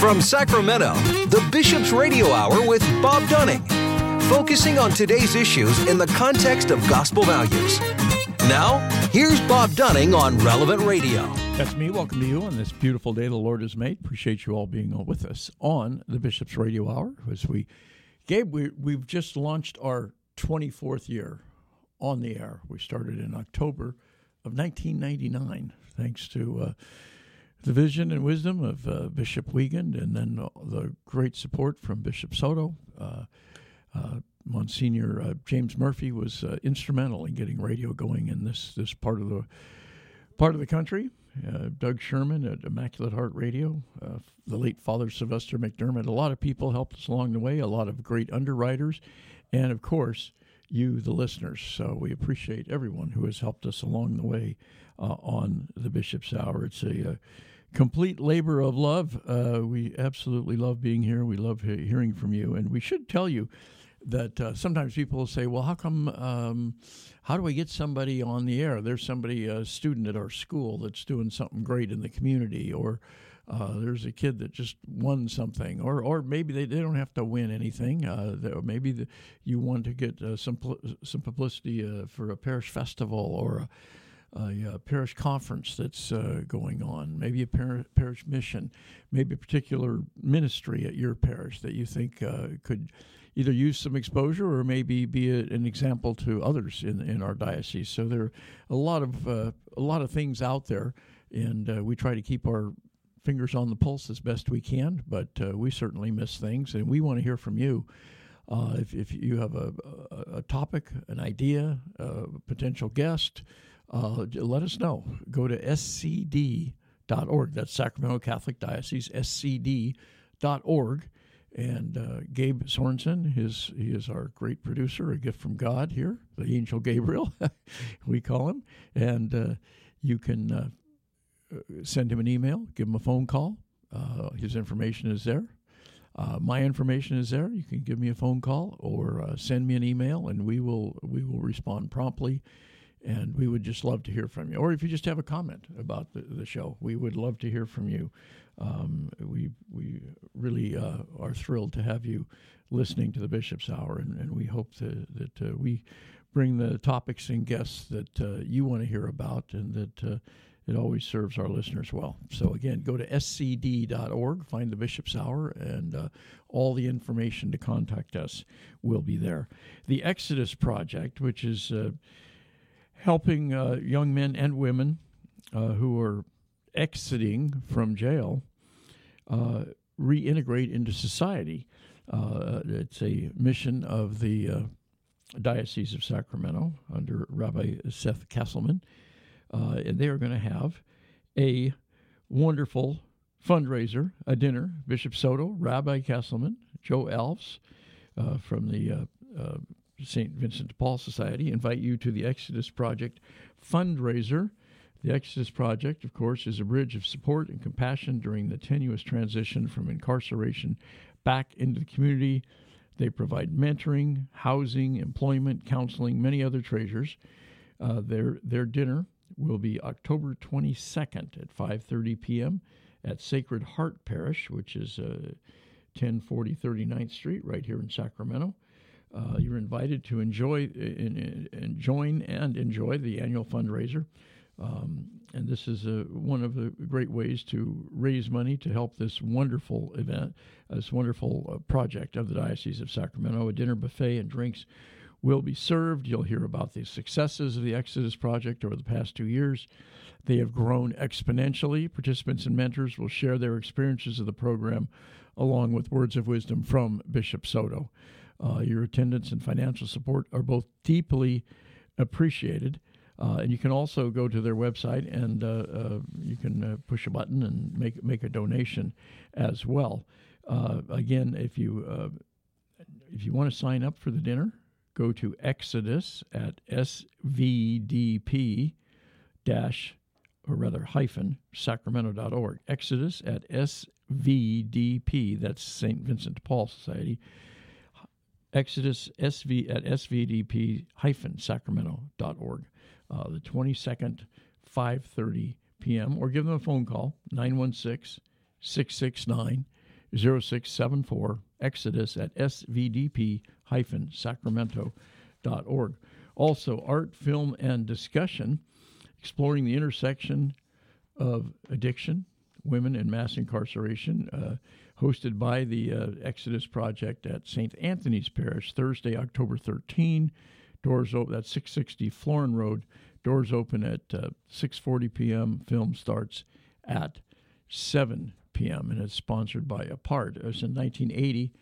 From Sacramento, the Bishop's Radio Hour with Bob Dunning, focusing on today's issues in the context of gospel values. Now, here's Bob Dunning on Relevant Radio. That's me. Welcome to you on this beautiful day the Lord has made. Appreciate you all being with us on the Bishop's Radio Hour. As we, Gabe, we, we've just launched our 24th year on the air. We started in October of 1999, thanks to uh, the vision and wisdom of uh, Bishop Weigand, and then uh, the great support from Bishop Soto. Uh, uh, Monsignor uh, James Murphy was instrumental in getting radio going in this this part of the part of the country. Doug Sherman at Immaculate Heart Radio, the late Father Sylvester McDermott. A lot of people helped us along the way. A lot of great underwriters, and of course, you, the listeners. So we appreciate everyone who has helped us along the way uh, on the Bishop's Hour. It's a, a complete labor of love. Uh, we absolutely love being here. We love he- hearing from you. And we should tell you that uh, sometimes people will say, well, how come, um, how do I get somebody on the air? There's somebody, a student at our school that's doing something great in the community, or uh, there's a kid that just won something, or or maybe they, they don't have to win anything. Uh, maybe the, you want to get uh, some some publicity uh, for a parish festival or a, a, a parish conference that's uh, going on, maybe a par- parish mission, maybe a particular ministry at your parish that you think uh, could either use some exposure or maybe be a, an example to others in, in our diocese. So there are a lot of uh, a lot of things out there, and uh, we try to keep our fingers on the pulse as best we can. But uh, we certainly miss things, and we want to hear from you. Uh, if, if you have a, a, a topic, an idea, a potential guest, uh, let us know. Go to scd.org. That's Sacramento Catholic Diocese, scd.org. And uh, Gabe Sorensen, his, he is our great producer, a gift from God here, the angel Gabriel, we call him. And uh, you can uh, send him an email, give him a phone call. Uh, his information is there. Uh, my information is there. You can give me a phone call or uh, send me an email, and we will we will respond promptly and we would just love to hear from you. Or if you just have a comment about the, the show, we would love to hear from you. Um, we we really uh, are thrilled to have you listening to the Bishop's Hour, and, and we hope to, that uh, we bring the topics and guests that uh, you want to hear about, and that uh, it always serves our listeners well. So again, go to scd.org, find the Bishop's Hour, and uh, all the information to contact us will be there. The Exodus Project, which is uh, helping uh, young men and women uh, who are exiting from jail uh, reintegrate into society. Uh, it's a mission of the uh, Diocese of Sacramento under Rabbi Seth Castleman. Uh, and they are going to have a wonderful fundraiser, a dinner. Bishop Soto, Rabbi Castleman, Joe Alves from the St. Vincent de Paul Society invite you to the Exodus Project fundraiser. The Exodus Project, of course, is a bridge of support and compassion during the tenuous transition from incarceration back into the community. They provide mentoring, housing, employment, counseling, many other treasures. Uh, their their dinner will be October 22nd at 5:30 p.m. at Sacred Heart Parish, which is uh, 1040 39th Street, right here in Sacramento. Uh, you're invited to enjoy and, and, join and enjoy the annual fundraiser. Um, and this is a, one of the great ways to raise money to help this wonderful event, this wonderful uh, project of the Diocese of Sacramento. A dinner buffet and drinks will be served. You'll hear about the successes of the Exodus Project over the past two years. They have grown exponentially. Participants and mentors will share their experiences of the program along with words of wisdom from Bishop Soto. Uh, your attendance and financial support are both deeply appreciated. Uh, and you can also go to their website and uh, uh you can uh, push a button and make make a donation as well. Uh, again, if you if you want to sign up for the dinner, go to Exodus at svdp dash or rather hyphen sacramento.org. Exodus at svdp. That's St. Vincent de Paul Society Exodus SV at svdp-sacramento.org. Uh, the 22nd, 5.30 p.m. Or give them a phone call, 916-669-8255. 0674 Exodus at svdp sacramento.org. Also, art, film, and discussion exploring the intersection of addiction, women, and mass incarceration, uh, hosted by the uh, Exodus Project at St. Anthony's Parish, Thursday, October 13. Doors open. at 660 Florin Road. Doors open at uh, 6:40 p.m. Film starts at 7 p.m. and it's sponsored by Apart. Was in 1980.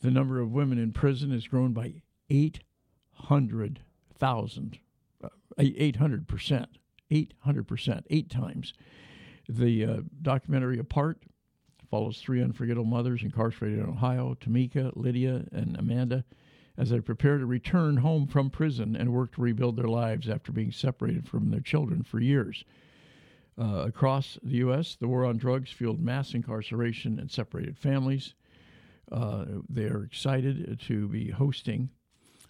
The number of women in prison has grown by 800,000, uh, 800 percent, 800 percent, eight times. The uh, documentary Apart follows three unforgettable mothers incarcerated in Ohio: Tamika, Lydia, and Amanda as they prepare to return home from prison and work to rebuild their lives after being separated from their children for years. Uh, across the U.S., the war on drugs fueled mass incarceration and separated families. Uh, they are excited to be hosting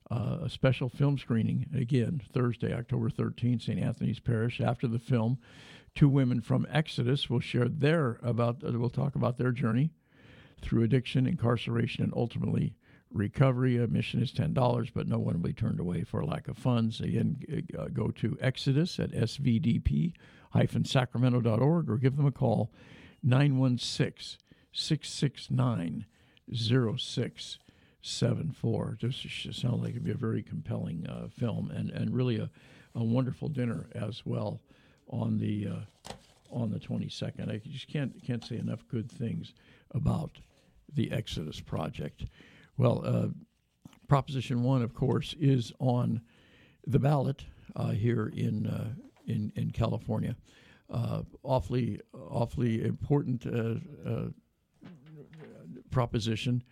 uh, a special film screening again Thursday, October 13th, St. Anthony's Parish. After the film, two women from Exodus will share their about. Uh, will talk about their journey through addiction, incarceration, and ultimately recovery. Admission is $10, but no one will be turned away for lack of funds. Again, uh, go to Exodus at svdp-sacramento.org or give them a call 916 669 0674. This sounds like it'd be a very compelling uh, film and, and really a, a wonderful dinner as well on the uh, on the 22nd. I just can't can't say enough good things about the Exodus project. Well, uh, Proposition One, of course, is on the ballot uh, here in uh, in in California. Uh, awfully, awfully important uh, proposition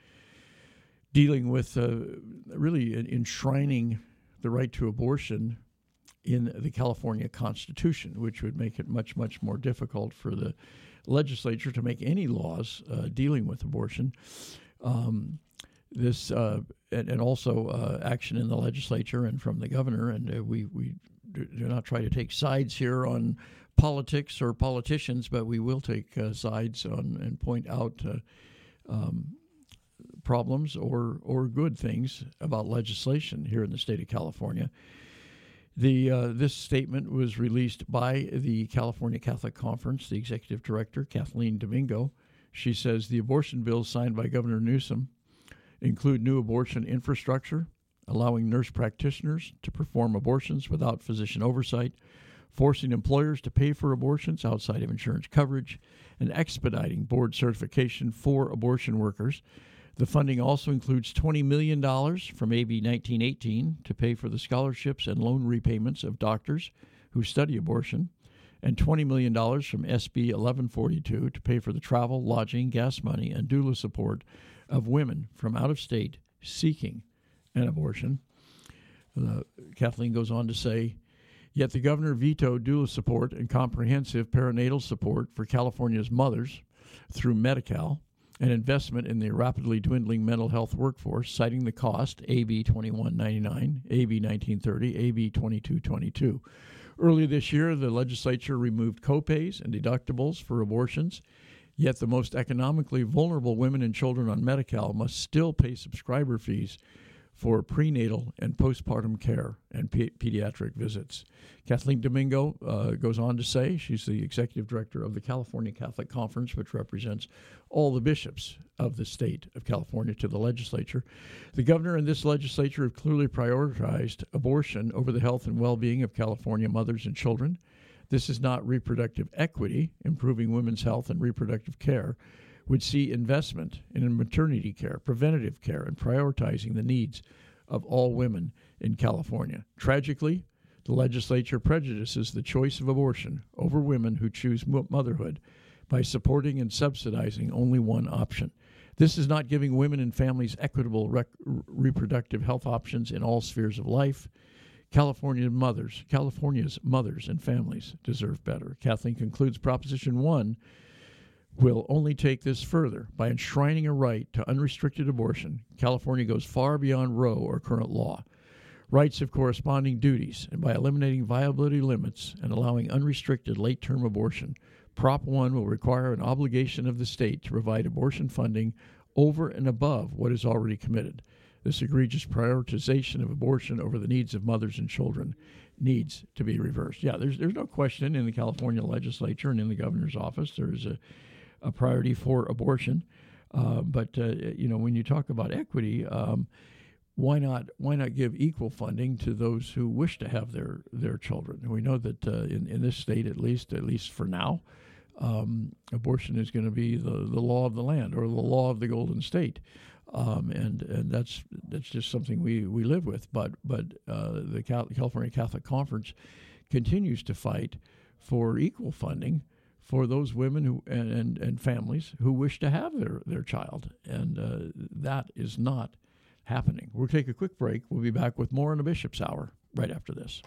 dealing with really enshrining the right to abortion in the California Constitution, which would make it much, much more difficult for the legislature to make any laws uh, dealing with abortion. Um, this uh, and, and, also uh, action in the legislature and from the governor. And uh, we we do not try to take sides here on politics or politicians, but we will take uh, sides on and point out uh, um, problems or or good things about legislation here in the state of California. The uh, this statement was released by the California Catholic Conference, the executive director Kathleen Domingo. She says the abortion bills signed by Governor Newsom include new abortion infrastructure, allowing nurse practitioners to perform abortions without physician oversight, forcing employers to pay for abortions outside of insurance coverage, and expediting board certification for abortion workers. The funding also includes $20 million from AB 1918 to pay for the scholarships and loan repayments of doctors who study abortion, and $20 million from SB 1142 to pay for the travel, lodging, gas money, and doula support of women from out of state seeking an abortion. Uh, Kathleen goes on to say, Yet the governor vetoed doula support and comprehensive perinatal support for California's mothers through Medi Cal, an investment in the rapidly dwindling mental health workforce, citing the cost AB 2199, AB 1930, AB 2222. Earlier this year, the legislature removed copays and deductibles for abortions Yet the most economically vulnerable women and children on Medi Cal must still pay subscriber fees for prenatal and postpartum care and pe- pediatric visits. Kathleen Domingo uh, goes on to say she's the executive director of the California Catholic Conference, which represents all the bishops of the state of California to the legislature. The governor and this legislature have clearly prioritized abortion over the health and well being of California mothers and children. This is not reproductive equity, improving women's health and reproductive care, would see investment in maternity care, preventative care, and prioritizing the needs of all women in California. Tragically, the legislature prejudices the choice of abortion over women who choose motherhood by supporting and subsidizing only one option. This is not giving women and families equitable rec- reproductive health options in all spheres of life. California mothers, California's mothers and families deserve better. Kathleen concludes Proposition 1 will only take this further. By enshrining a right to unrestricted abortion, California goes far beyond Roe or current law. Rights have corresponding duties, and by eliminating viability limits and allowing unrestricted late term abortion, Prop 1 will require an obligation of the state to provide abortion funding over and above what is already committed. This egregious prioritization of abortion over the needs of mothers and children needs to be reversed. Yeah, there's there's no question in the California legislature and in the governor's office there's a, a priority for abortion. Uh, but uh, you know, when you talk about equity, um, why not why not give equal funding to those who wish to have their their children? We know that uh, in in this state, at least at least for now, um, abortion is going to be the the law of the land or the law of the Golden State. Um, and and that's that's just something we, we live with. But but uh, the California Catholic Conference continues to fight for equal funding for those women who and, and, and families who wish to have their, their child, and uh, that is not happening. We'll take a quick break. We'll be back with more in the Bishop's Hour right after this.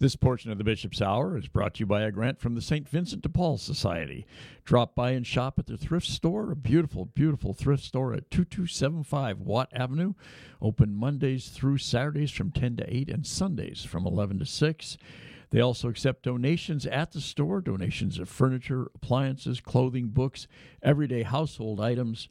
This portion of the Bishop's Hour is brought to you by a grant from the St. Vincent de Paul Society. Drop by and shop at their thrift store, a beautiful, beautiful thrift store at 2275 Watt Avenue. Open Mondays through Saturdays from 10 to 8 and Sundays from 11 to 6. They also accept donations at the store donations of furniture, appliances, clothing, books, everyday household items.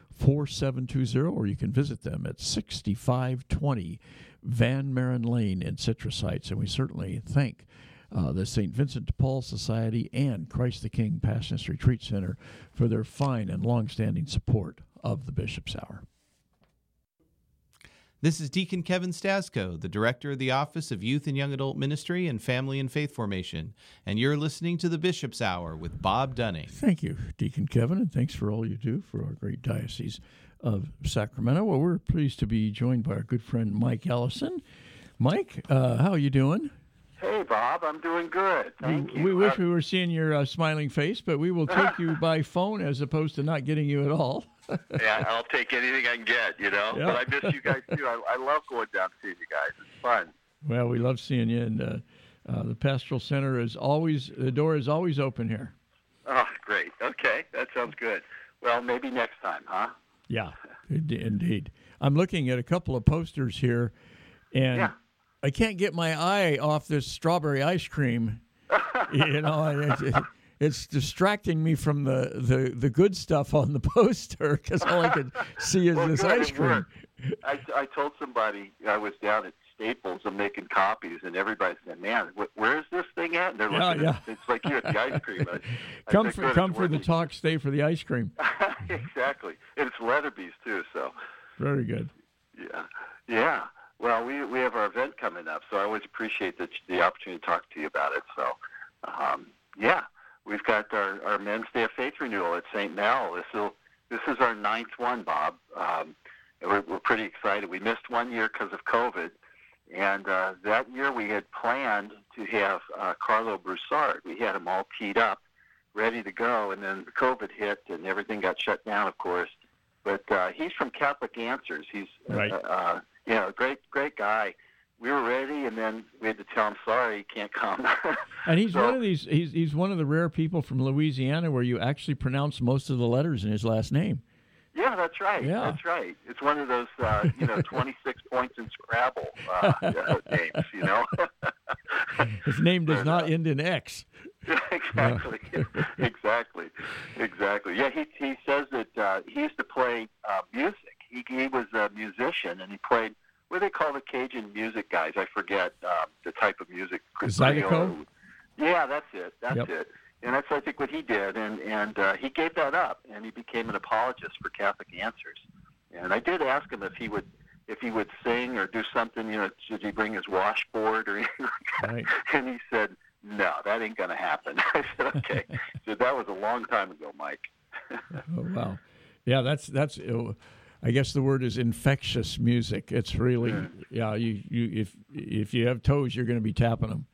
4720, or you can visit them at 6520 Van Maren Lane in Citrus Heights. And we certainly thank uh, the St. Vincent de Paul Society and Christ the King Passionist Retreat Center for their fine and long-standing support of the Bishop's Hour. This is Deacon Kevin Stasko, the Director of the Office of Youth and Young Adult Ministry and Family and Faith Formation, and you're listening to the Bishop's Hour with Bob Dunning. Thank you, Deacon Kevin, and thanks for all you do for our great diocese of Sacramento. Well, we're pleased to be joined by our good friend Mike Ellison. Mike, uh, how are you doing? Hey, Bob, I'm doing good. Thank we, you. We wish we were seeing your uh, smiling face, but we will take you by phone as opposed to not getting you at all. yeah, I'll take anything I can get, you know. Yeah. But I miss you guys too. I, I love going down to see you guys. It's fun. Well, we love seeing you, and uh, uh, the Pastoral Center is always the door is always open here. Oh, great. Okay, that sounds good. Well, maybe next time, huh? Yeah, indeed. I'm looking at a couple of posters here, and. Yeah I can't get my eye off this strawberry ice cream. you know, it's distracting me from the, the, the good stuff on the poster because all I could see is well, this ice cream. I, I told somebody I was down at Staples and making copies, and everybody said, "Man, wh- where is this thing at?" And they're yeah, looking. Yeah. At, it's like you at the ice cream. I, come I for come for the talk, stay for the ice cream. exactly, and it's Leatherby's too. So very good. Yeah, yeah. Well, we we have our event coming up, so I always appreciate the the opportunity to talk to you about it. So, um, yeah, we've got our, our Men's Day of Faith renewal at St. Mel. This will this is our ninth one, Bob. Um, we're, we're pretty excited. We missed one year because of COVID, and uh, that year we had planned to have uh, Karlo Broussard. We had him all teed up, ready to go, and then COVID hit and everything got shut down, of course. But uh, he's from Catholic Answers. He's right. uh, uh, you know, a great, great guy. We were ready, and then we had to tell him, "Sorry, he can't come." and he's so, one of these. He's he's one of the rare people from Louisiana where you actually pronounce most of the letters in his last name. Yeah, that's right. Yeah. That's right. It's one of those, uh, you know, 26 points in Scrabble uh, uh, names, you know? His name does not end in X. exactly. exactly. Exactly. Yeah, he, he says that uh, he used to play uh, music. He, he was a musician, and he played, what do they call the Cajun music guys? I forget um, the type of music. Zydeco? Yeah, that's it. That's Yep. it. And that's I think what he did, and and uh, he gave that up, and he became an apologist for Catholic Answers. And I did ask him if he would if he would sing or do something. You know, should he bring his washboard or anything like that? Right. And he said, "No, that ain't gonna happen." I said, "Okay." so that was a long time ago, Mike. Oh wow, yeah, that's that's. Uh, I guess the word is infectious music. It's really yeah. You you if if you have toes, you're going to be tapping them.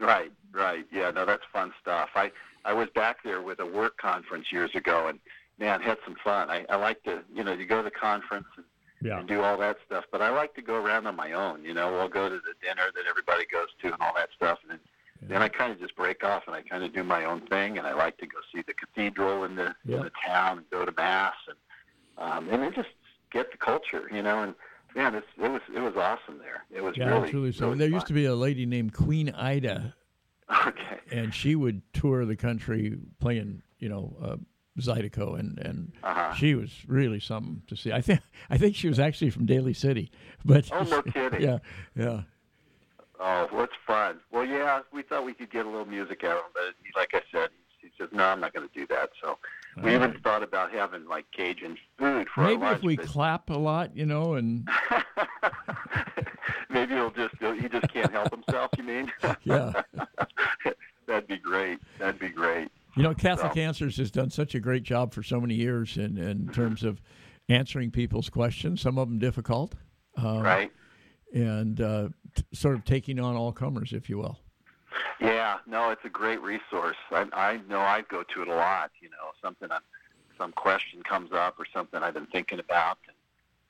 Right, right. Yeah, no, that's fun stuff. I I was back there with a work conference years ago, and man, had some fun. I, I like to, you know, you go to the conference and, Yeah. and do all that stuff, but I like to go around on my own. You know, we'll go to the dinner that everybody goes to and all that stuff, and then, then I kind of just break off and I kind of do my own thing, and I like to go see the cathedral in the Yeah. in the town and go to mass, and um, and then just get the culture, you know, and. Man, it's, it was it was awesome there. It was Yeah, really, really so. really there used to be a lady named Queen Ida, okay. and she would tour the country playing, you know, uh, Zydeco, and and Uh-huh. she was really something to see. I think I think she was actually from Daly City, but Oh, no kidding. yeah, yeah, Oh, it's fun. Well, yeah, we thought we could get a little music out of him, but he, like I said, he, he says, no, I'm not going to do that. So we even thought about having like Cajun food for Maybe lunch. if we but clap a lot, you know, and maybe he'll just he just can't help himself. You mean? yeah. That'd be great. That'd be great. You know, Catholic So- Answers has done such a great job for so many years in, in terms of answering people's questions, some of them difficult, um, right? and uh, t- sort of taking on all comers, if you will. Yeah. No, it's a great resource. I, I know I go to it a lot. You know, something on some question comes up or something I've been thinking about. And,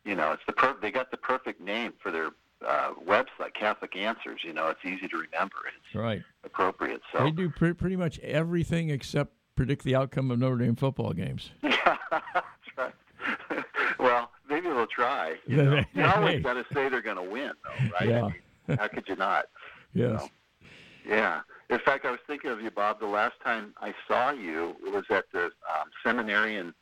you know, it's the per- they got the perfect name for their uh, website, Catholic Answers. You know, it's easy to remember. It's Right. appropriate. So They do pre- pretty much everything except predict the outcome of Notre Dame football games. yeah, that's right. well, maybe they'll try. You, Yeah, know? you always got to say they're going to win, though, right? Yeah. I mean, how could you not? Yes. Yeah. In fact, I was thinking of you, Bob. The last time I saw you was at the um, seminarian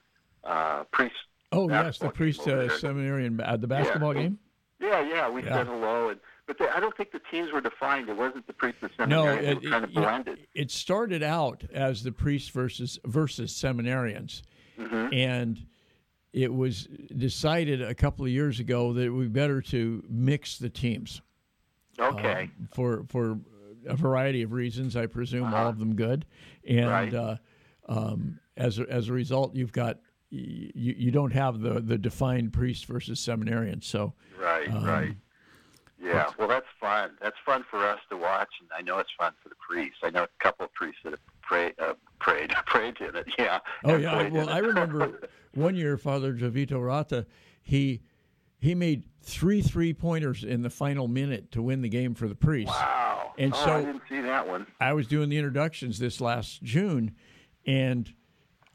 uh, priest. Oh, yes, the priest uh, seminarian at the basketball game. Yeah, yeah. We Yeah. said hello, and but they, I don't think the teams were defined. It wasn't the priest and No, seminarian. it, they were kind of it- you know, blended. it started out as the priests versus versus seminarians, Mm-hmm. and it was decided a couple of years ago that it would be better to mix the teams Okay. um, for for a variety of reasons. I presume all of them good, and Right. uh, um, as a, as a result, you've got you, you don't have the the defined priest versus seminarian. So Right, Um, right. Yeah, well, that's fun. That's fun for us to watch, and I know it's fun for the priests. I know a couple of priests that have prayed, uh, prayed, prayed in it. Yeah. Oh yeah, well I remember one year Father Javito Rata, he he made three three pointers in the final minute to win the game for the priests. wow. And oh, so- I didn't see that one. I was doing the introductions this last June, and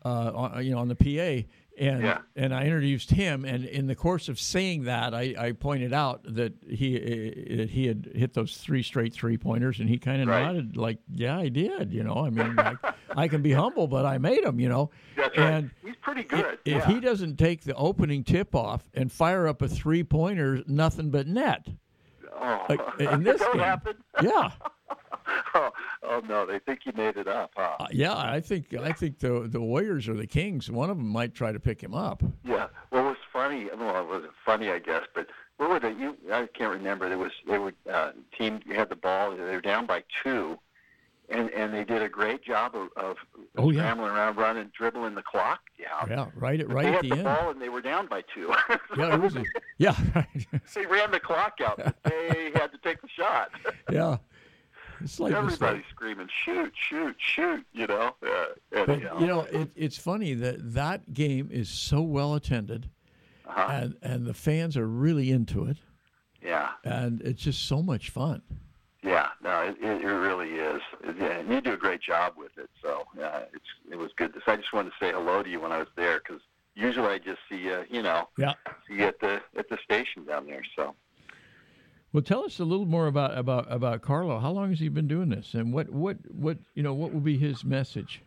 uh, on, you know on the PA, and Yeah. and I introduced him, and in the course of saying that, I, I pointed out that he uh, he had hit those three straight three pointers, and he kind of Right. nodded like, "Yeah, I did." You know, I mean, like, I can be humble, but I made him, You know, That's right. and He's pretty good. if yeah. he doesn't take the opening tip off and fire up a three pointer, nothing but net. oh. like, in this that game. happened? Yeah. oh, oh, no, they think you made it up, huh? Uh, yeah, I think I think the the Warriors or the Kings, one of them might try to pick him up. Yeah. Well, it was funny. Well, it wasn't funny, I guess, but what were they? You, I can't remember. There was they were uh, team had the ball. They were down by two, and and they did a great job of, of Oh, yeah. scrambling around, running, dribbling the clock down. Yeah, right at But right they at had the the end. ball and they were down by two. Yeah, it was. A, yeah, they ran the clock out. But they had to take the shot. yeah. It's like Everybody screaming, "Shoot! Shoot! Shoot!" You know. Uh, But anyhow. you know, it, it's funny that that game is so well attended, Uh-huh. and and the fans are really into it, yeah. and it's just so much fun. Yeah, no, it, it, really is. Yeah, and you do a great job with it. So yeah, it's it was good. To, I just wanted to say hello to you when I was there because usually I just see you, you know, Yeah. see you at the at the station down there. So. Well, tell us a little more about about about Karlo. How long has he been doing this, and what what what you know what will be his message?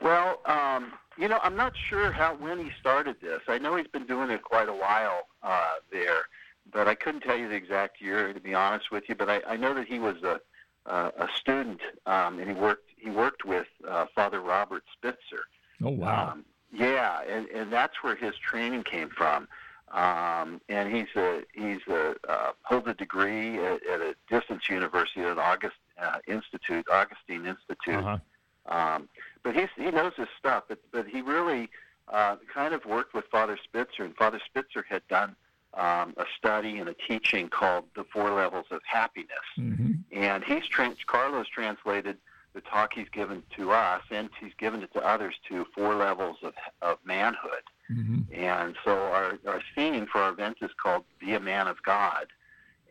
Well, um, you know, I'm not sure how when he started this. I know he's been doing it quite a while uh, there, but I couldn't tell you the exact year to be honest with you. But I, I know that he was a uh, a student, um, and he worked he worked with uh, Father Robert Spitzer. Oh wow! Um, yeah, and, and that's where his training came from. Um, and he's a he's a uh, holds a degree at, at a distance university at August uh, Institute, Augustine Institute. Uh-huh. Um, but he's, he knows his stuff. But, but he really uh, kind of worked with Father Spitzer, and Father Spitzer had done um, a study and a teaching called the Four Levels of Happiness. hmm And he's Karlo's translated the talk he's given to us, and he's given it to others to four levels of, of manhood. hmm And so our, our theme for our event is called Be a Man of God.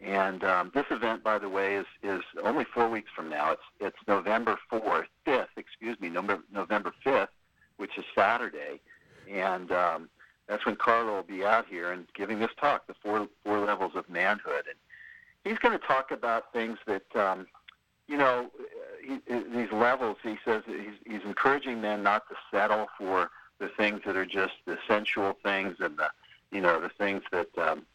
And um, this event, by the way, is, is only four weeks from now. It's, it's November 4th, 5th, excuse me, November, November 5th, which is Saturday. And um, that's when Karlo will be out here and giving this talk, the four, four levels of manhood. And he's going to talk about things that, um, you know, he, these levels, he says he's, he's encouraging men not to settle for the things that are just the sensual things and the, you know, the things that, um,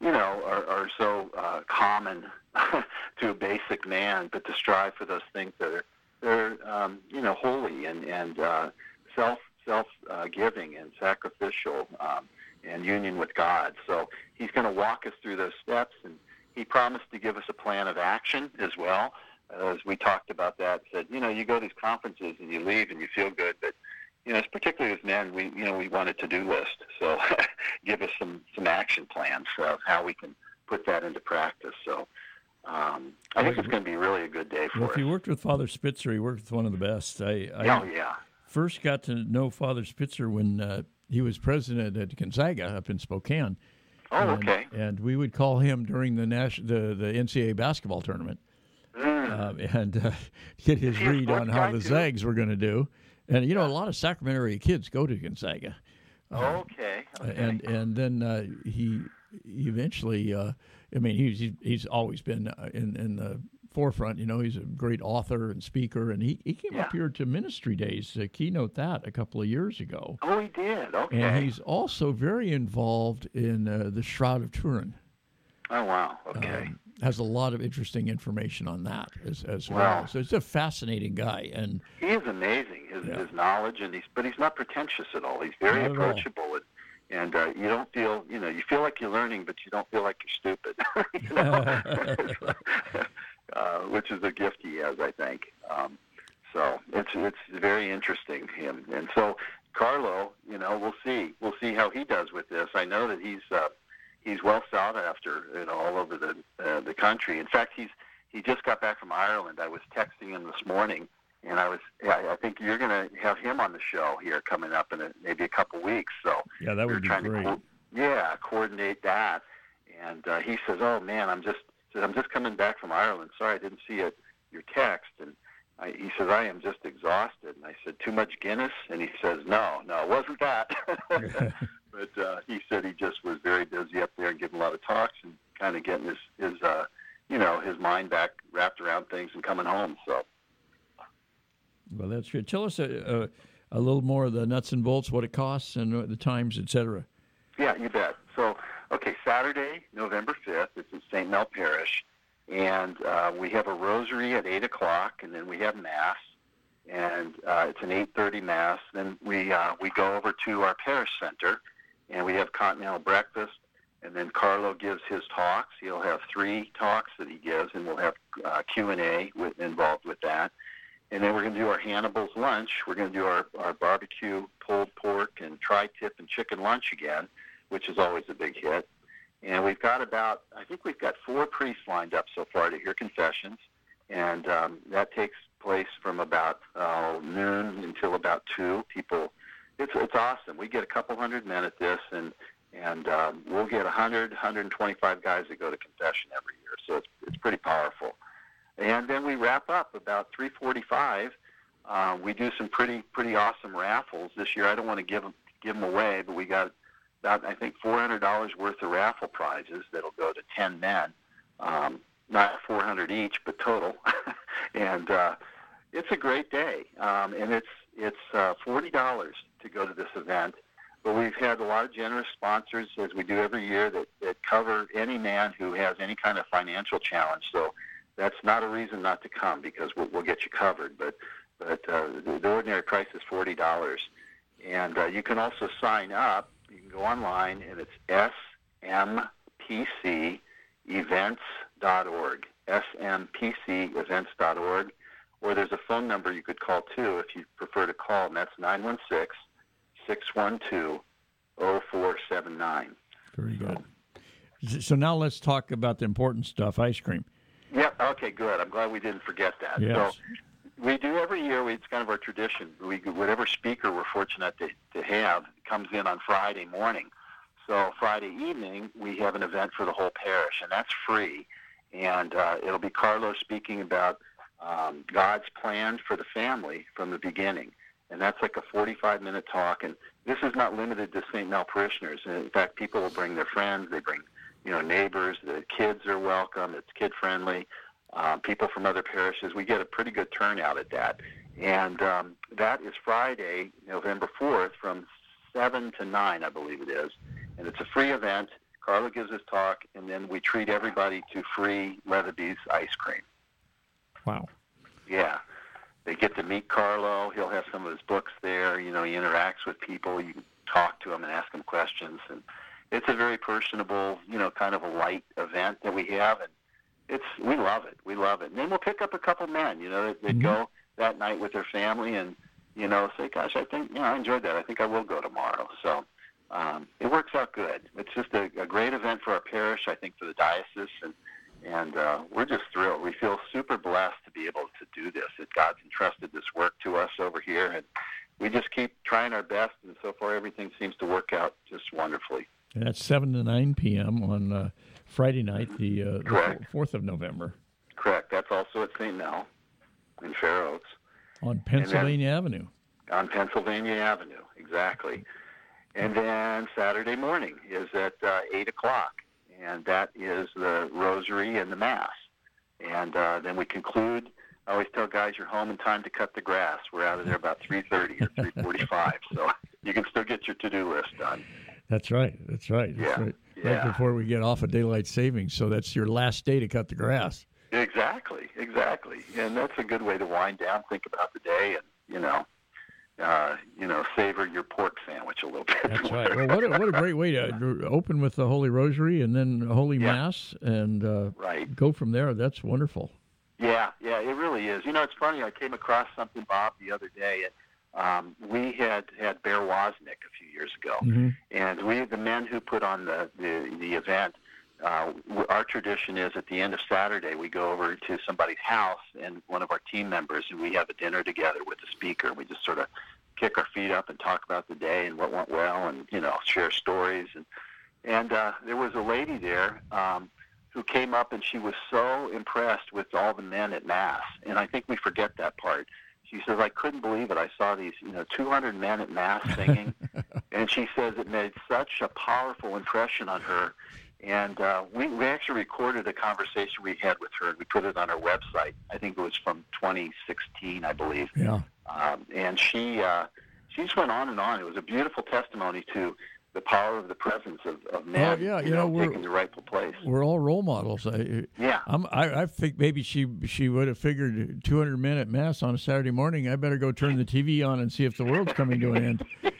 you know, are, are so uh, common to a basic man, but to strive for those things that are, they're, um, you know, holy and, and uh, self, self uh, giving and sacrificial um, and union with God. So he's going to walk us through those steps, and he promised to give us a plan of action as well. As we talked about that, said, you know, you go to these conferences and you leave and you feel good, but you know, particularly as men, we you know we want a to-do list. So give us some some action plans of how we can put that into practice. So um, I think it's going to be really a good day for Well, us. if you worked with Father Spitzer, he worked with one of the best. I, I oh yeah, first got to know Father Spitzer when uh, he was president at Gonzaga up in Spokane. oh And- okay, And we would call him during the Nash, the, the NCAA basketball tournament Mm. uh, and uh, get his read on how the too? Zags were going to do. And you know, a lot of Sacramento area kids go to Gonzaga, okay, okay. and and then uh, he eventually. Uh, I mean, he's he's- he's always been uh, in in the forefront. You know, he's a great author and speaker, and he, he came up here to Ministry Days to keynote that a couple of years ago. oh, he did. Okay. And he's also very involved in uh, the Shroud of Turin. oh wow. Okay. um, has a lot of interesting information on that as, as Wow. well. So it's a fascinating guy, and He is amazing. His, Yeah. his knowledge, and he's but he's not pretentious at all. He's very Not approachable, and and uh, you don't feel you know you feel like you're learning, but you don't feel like you're stupid. you know, uh, which is a gift he has, I think. Um, so it's it's very interesting him, and so Karlo, you know, we'll see we'll see how he does with this. I know that he's uh, he's well sought after you know all over the uh, the country. In fact, he's he just got back from Ireland. I was texting him this morning, and I was I, I think you're going to have him on the show here coming up in a, maybe a couple weeks. So yeah, that would be trying great. to co- yeah coordinate that. And uh, he says, "Oh man, I'm just says I'm just coming back from Ireland. Sorry, I didn't see it your text." And I, he says, "I am just exhausted." And I said, "Too much Guinness?" And he says, "No, no, it wasn't that." but uh, he said he just was very busy up there and giving a lot of talks and kind of getting his his uh, you know his mind back wrapped around things and coming home. So well, that's good. Tell us a, a, a little more of the nuts and bolts, what it costs, and the times, etc. yeah, you bet. So okay, Saturday, November fifth. It's at St. Mel Parish, and uh, we have a rosary at eight o'clock, and then we have mass. And uh, it's an 8:30 mass. Then we uh, we go over to our parish center, and we have continental breakfast. And then Karlo gives his talks. He'll have three talks that he gives, and we'll have uh, Q and A with, involved with that. And then we're going to do our Hannibal's lunch. We're going to do our, our barbecue pulled pork and tri-tip and chicken lunch again, which is always a big hit. And we've got about, I think we've got four priests lined up so far to hear confessions. And um, that takes place from about uh, noon until about 2. People, it's, it's awesome. We get a couple hundred men at this, and, and um, we'll get 100, 125 guys that go to confession every year. So it's, it's pretty powerful. And then we wrap up about 3:45. Uh, we do some pretty pretty awesome raffles this year. I don't want to give them give them away, but we got about I think four hundred dollars worth of raffle prizes that'll go to ten men. Um, not four hundred each, but total. and uh, it's a great day, um, and it's it's uh, forty dollars to go to this event. But we've had a lot of generous sponsors, as we do every year, that, that cover any man who has any kind of financial challenge. So that's not a reason not to come because we'll, we'll get you covered. But but uh, the, the ordinary price is forty dollars, and uh, you can also sign up. You can go online, and it's smpcevents.org. smpcevents.org, or there's a phone number you could call too if you prefer to call, and that's 916 612 0479. Very good. So now let's talk about the important stuff ice cream. Yep. Okay. Good. I'm glad we didn't forget that. Yes. So we do every year. We, it's kind of our tradition. We whatever speaker we're fortunate to, to have comes in on Friday morning. So Friday evening we have an event for the whole parish, and that's free. And uh, it'll be Karlo's speaking about um, God's plan for the family from the beginning, and that's like a 45 minute talk. And this is not limited to St. Mel parishioners. In fact, people will bring their friends. They bring you know neighbors. The kids are welcome. It's kid friendly uh, people from other parishes. We get a pretty good turnout at that. And um, that is Friday, November 4th, from 7 to 9, I believe it is. And it's a free event. Karlo gives his talk, and then we treat everybody to free Leatherby's ice cream. Wow. Yeah. They get to meet Karlo. He'll have some of his books there. You know, he interacts with people. You can talk to him and ask him questions. And it's a very personable, you know, kind of a light event that we have. And it's we love it. We love it. And then we'll pick up a couple men, you know, that, that Mhm. go that night with their family and you know say, "Gosh, I think you know I enjoyed that. I think I will go tomorrow." So um, it works out good. It's just a, a great event for our parish. I think for the diocese and. And uh, we're just thrilled. We feel super blessed to be able to do this. That God's entrusted this work to us over here, and we just keep trying our best. And so far, everything seems to work out just wonderfully. And that's 7 to 9 p.m. on uh, Friday night, the, uh, the 4th of November, Correct. That's also at St. Mel in Fair Oaks. on Pennsylvania Avenue. on Pennsylvania Avenue, exactly. And then Saturday morning is at uh, 8 o'clock, and that is the rosary and the Mass. And uh, then we conclude. I always tell guys you're home in time to cut the grass. We're out of there about 3.30 or 3.45, so you can still get your to-do list done. That's right. That's right. That's Yeah, right. Right before we get off of daylight savings. So that's your last day to cut the grass. Exactly, exactly. And that's a good way to wind down, think about the day, and, you know, uh, you know, savor your pork sandwich a little bit. That's right. Well, what a, what a great way to open with the Holy Rosary and then Holy Yeah. Mass and uh, right. go from there. That's wonderful. Yeah, yeah, it really is. You know, it's funny. I came across something, Bob, the other day. Um, we had had Bear Woznick a few years ago, Mhm. and we, the men who put on the the, the event, uh, our tradition is at the end of Saturday we go over to somebody's house and one of our team members, and we have a dinner together with the speaker. We just sort of kick our feet up and talk about the day and what went well, and you know, share stories. And and uh, there was a lady there. Um, who came up and she was so impressed with all the men at mass and i think we forget that part she says i couldn't believe it. I saw these you know 200 men at mass singing. And she says it made such a powerful impression on her. And uh, we, we actually recorded a conversation we had with her and we put it on our website. I think it was from 2016 i believe. Yeah. um, and she uh, she just went on and on. It was a beautiful testimony to the power of the presence of, of men. Oh, yeah, you, you know, know, we're- taking the rightful place. We're all role models. I, Yeah, I'm, I, I think maybe she she would have figured 200 men at mass on a Saturday morning. I better go turn the TV on and see if the world's coming to an end.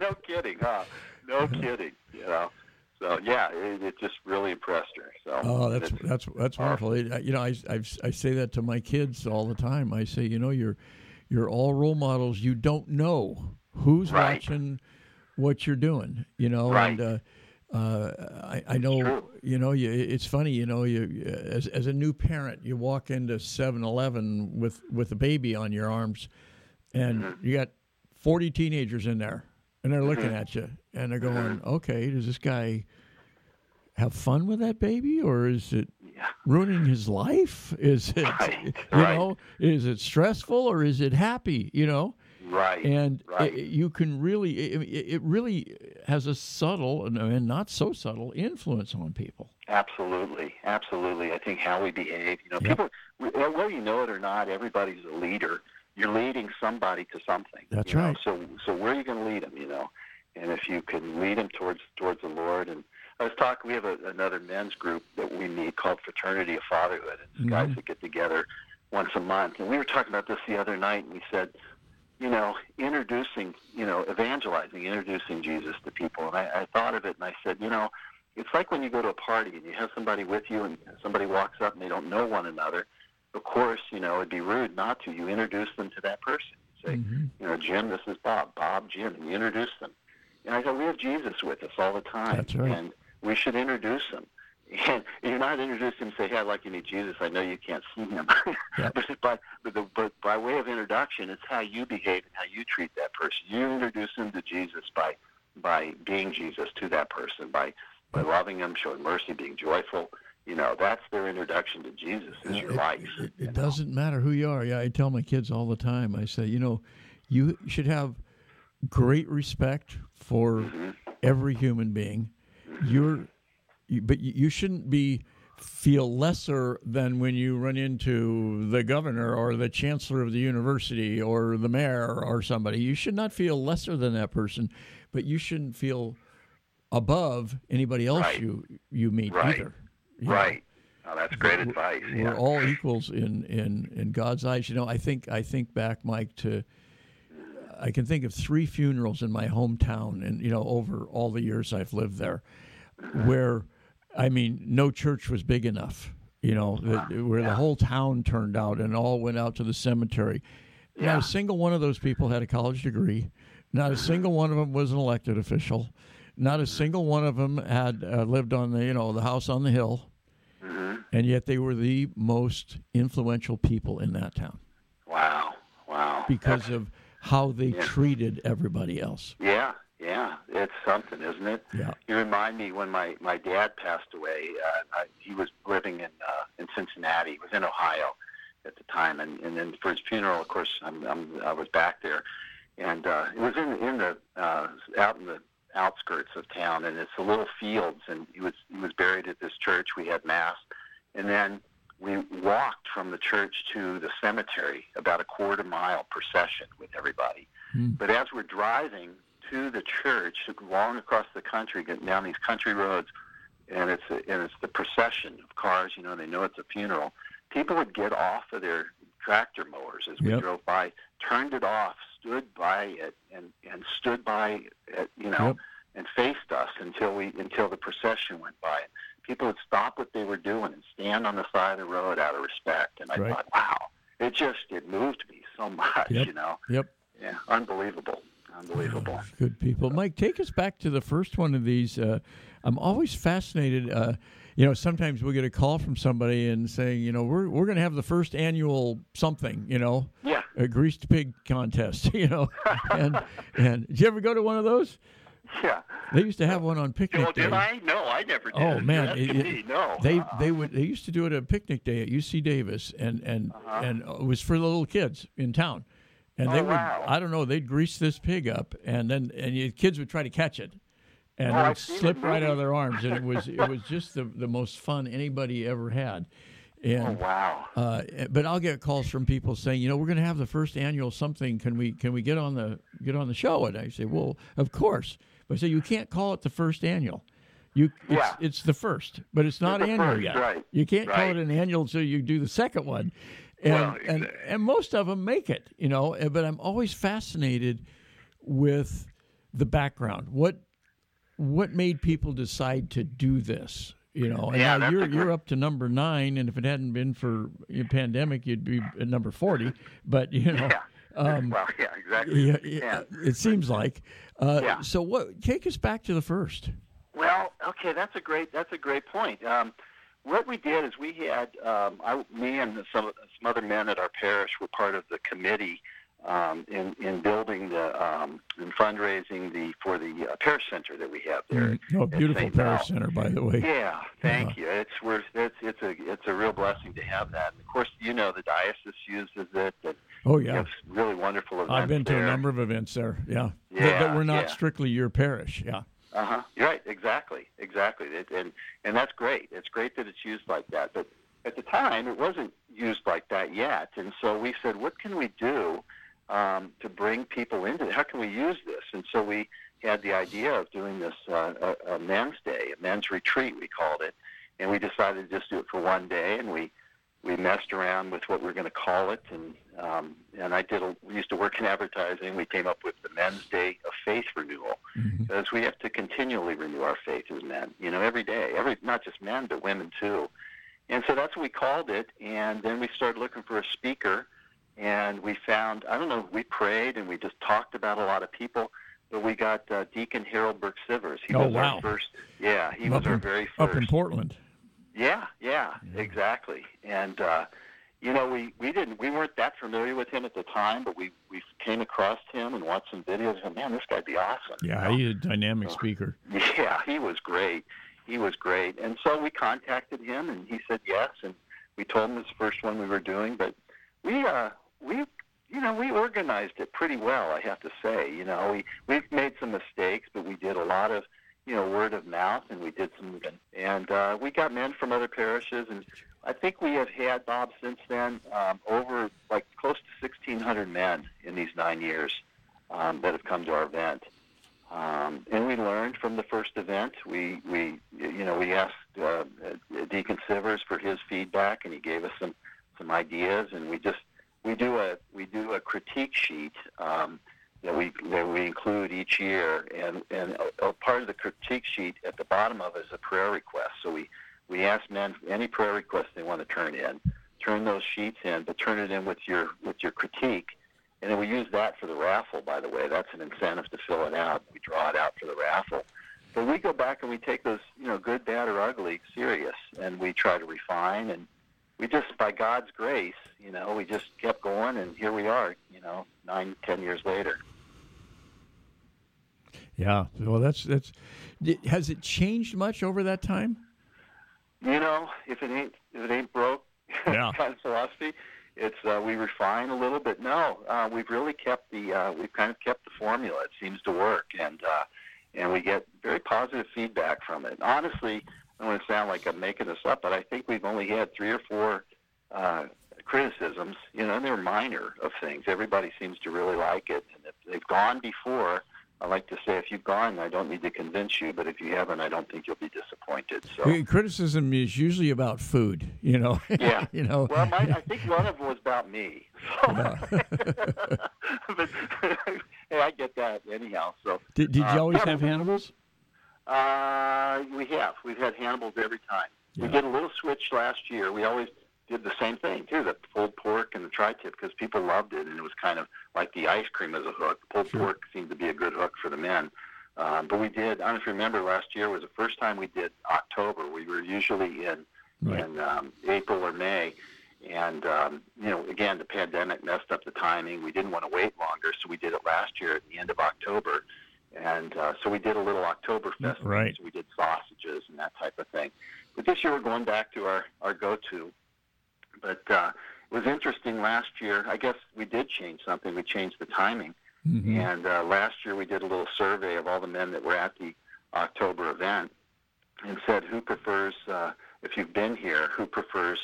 no kidding, huh? No kidding. You know. So yeah, it, it just really impressed her. So Oh, that's that's that's wonderful. It, you know, I, I I say that to my kids all the time. I say, you know, you're you're all role models. You don't know who's Right. watching what you're doing. You know, Right. and uh, uh, I, I know, you know, you, it's funny. You know, you as as a new parent, you walk into 7-Eleven with with a baby on your arms, and Mm-hmm. you got forty teenagers in there, and they're looking at you, and they're going, Mm-hmm. "Okay, does this guy?" have fun with that baby or is it Yeah. ruining his life is it Right, you right. know is it stressful or is it happy you know Right. And right. It, you can really, it, it really has a subtle and not so subtle influence on people. Absolutely, absolutely. I think how we behave. You know, people, whether you know it or not, everybody's a leader. You're leading somebody to something. That's you know? right. So, so where are you going to lead them? You know, and if you can lead them towards towards the Lord. And I was talking. We have a, another men's group that we meet called Fraternity of Fatherhood. It's guys Mhm. that get together once a month. And we were talking about this the other night, and we said, you know, introducing, you know, evangelizing, introducing Jesus to people. And I, I thought of it, and I said, you know, it's like when you go to a party and you have somebody with you, and somebody walks up and they don't know one another. Of course, you know, it'd be rude not to. You introduce them to that person. Say, Mhm. you know, Jim, this is Bob. Bob, Jim, and you introduce them. And I go, we have Jesus with us all the time, That's right. and we should introduce him. And you're not introducing him, say, hey, I'd like you to meet Jesus. I know you can't see him. Yep. but, by, but, the, but by way of introduction, it's how you behave and how you treat that person. You introduce them to Jesus by by being Jesus to that person, by by loving them, showing mercy, being joyful. You know, that's their introduction to Jesus is your it, life. It, it doesn't matter who you are. Yeah, I tell my kids all the time. I say, you know, you should have great respect for Mm-hmm. every human being. You're, you, but you- shouldn't be feel lesser than when you run into the governor or the chancellor of the university or the mayor or somebody. You should not feel lesser than that person, but you shouldn't feel above anybody else Right. you you meet Right. either. Know? Right. Oh, that's great advice. we're Yeah. all equals in, in, in God's eyes. You know, I think I think back, Mike, to I can think of three funerals in my hometown, and you know, over all the years I've lived there, where I mean, no church was big enough. You know, where the whole town turned out and all went out to the cemetery. Not a single one of those people had a college degree. Not a single one of them was an elected official. Not a single one of them had uh, lived on the you know the house on the hill and yet they were the most influential people in that town Wow. Wow. because of how they Yeah. treated everybody else. Yeah, yeah, it's something, isn't it? Yeah. You remind me when my my dad passed away. Uh, I, he was living in uh, in Cincinnati. He was in Ohio at the time, and and then for his funeral, of course, I'm, I'm I was back there, and uh, it was in in the uh, out in the outskirts of town, and it's the little fields, and he was he was buried at this church. We had mass, and then we walked from the church to the cemetery about a quarter mile procession with everybody. Hmm. But as we're driving to the church, long across the country, getting down these country roads, and it's and it's the procession of cars. You know, they know it's a funeral. People would get off of their tractor mowers as we Yep. drove by, turned it off, stood by it, and and stood by it. You know, Yep. and faced us until we until the procession went by. People would stop what they were doing and stand on the side of the road out of respect. And I Right. thought, wow, it just it moved me so much. Yep. You know, Yep. yeah, unbelievable, unbelievable. Good people. Mike, take us back to the first one of these. Uh, I'm always fascinated. Uh, you know, sometimes we get a call from somebody and saying, you know, we're, we're going to have the first annual something, you know, Yeah. a greased pig contest, you know. and, and did you ever go to one of those? Yeah. They used to have one on picnic Well, did day. I? No, I never did. Oh man, it- it- no. They Uh-uh. they would they used to do it at a picnic day at UC Davis, and and Uh-huh. and it was for the little kids in town, and they Oh, would wow. I don't know they'd grease this pig up, and then and you, kids would try to catch it, and Oh, it would I've it slip right out of their arms, and it was it was just the the most fun anybody ever had, Oh and. wow. Uh, but I'll get calls from people saying, you know, we're going to have the first annual something. Can we can we get on the get on the show? And I say, well, of course. But I say you can't call it the first annual. You it's, Yeah. it's the first, but it's not the annual first, yet. right, You can't call it an annual until you do the second one. And, Well, and exactly. and most of them make it, you know. eh, But I'm always fascinated with the background. What what made people decide to do this? You know, and Yeah, now you're you're up to number nine, and if it hadn't been for the pandemic, you'd be at number forty. But you know, Yeah. um, well, yeah, exactly. yeah, Yeah. yeah, it seems like. Uh, Yeah. So what? Take us back to the first. Well, okay, that's a great that's a great point. Um, what we did is we had um, I, me and some some other men at our parish were part of the committee um, in in building the um, in fundraising the for the uh, parish center that we have there. Oh, beautiful St. parish center, by the way. Yeah, thank you. It's we're it's it's a it's a real blessing to have that. And of course, you know the diocese uses it. And Oh yeah, have really wonderful events. I've been to there. a number of events there. Yeah, that, Yeah, that were not yeah. strictly your parish. Yeah. Uh huh. Right. Exactly. Exactly. It, and and that's great. It's great that it's used like that. But at the time, it wasn't used like that yet. And so we said, what can we do um, to bring people into it? How can we use this? And so we had the idea of doing this uh, a, a men's day, a men's retreat, we called it. And we decided to just do it for one day. And we we messed around with what we are going to call it, and um, and I did. A, we used to work in advertising. We came up with the Men's Day of Faith Renewal Mhm. because we have to continually renew our faith as men. You know, every day, every not just men but women too. And so that's what we called it. And then we started looking for a speaker, and we found I don't know. We prayed and we just talked about a lot of people. But we got uh, Deacon Harold Burke Sivers. He Oh, was wow. our first. Yeah, he Up was our very first. Up in Portland. Yeah, yeah, exactly. And uh, you know, we we didn't we weren't that familiar with him at the time, but we we came across him and watched some videos. And man, this guy'd be awesome. you Yeah, know? he's a dynamic speaker. Yeah, he was great. He was great. And so we contacted him, and he said yes. And we told him it's the first one we were doing, but we uh we you know we organized it pretty well. I have to say. You know, we we've made some mistakes, but we did a lot of you know word of mouth, and we did some and uh, we got men from other parishes, and I think we have had Bob since then um, over like close to 1,600 men in these nine years um, that have come to our event. Um, and we learned from the first event. We, we you know, we asked uh, Deacon Sivers for his feedback, and he gave us some, some ideas. And we just we do a we do a critique sheet um, that we that we include each year, and and a, a part of the critique sheet at the bottom of it is a prayer request. So we we ask men any prayer requests they want to turn in, turn those sheets in, but turn it in with your with your critique. And then we use that for the raffle, by the way. That's an incentive to fill it out. We draw it out for the raffle. But we go back and we take those, you know, good, bad, or ugly serious, and we try to refine. And we just, by God's grace, you know, we just kept going, and here we are, you know, nine, ten years later. Yeah. Well, that's that's. Has it changed much over that time? You know, if it ain't if it ain't broke, Yeah. kind of philosophy. It's uh, we refine a little bit. No, uh, we've really kept the uh, we've kind of kept the formula. It seems to work, and uh, and we get very positive feedback from it. Honestly, I don't want to sound like I'm making this up, but I think we've only had three or four uh, criticisms. You know, and they're minor of things. Everybody seems to really like it, and if they've gone before. I like to say, if you've gone, I don't need to convince you, but if you haven't, I don't think you'll be disappointed. So, Uh, Criticism is usually about food. You know. Yeah. you know. Well, my, I think one of them was about me. So, but hey, I get that anyhow. So did did you uh, always yeah, have Hannibals? uh, we have we've had Hannibals every time. We did a little switch last year. We always did the same thing too, the pulled pork and the tri-tip, because people loved it, and it was kind of like the ice cream as a hook. Pulled Sure. pork seemed to be a good hook for the men. Um, but we did. I don't know if you remember last year was the first time we did October. We were usually in Right. in um, April or May, and um, you know, again, the pandemic messed up the timing. We didn't want to wait longer, so we did it last year at the end of October, and uh, so we did a little Oktoberfest. Right. So we did sausages and that type of thing. But this year we're going back to our our go-to. But uh, it was interesting last year. I guess we did change something. We changed the timing. Mhm. And uh, last year we did a little survey of all the men that were at the October event and said who prefers, uh, if you've been here, who prefers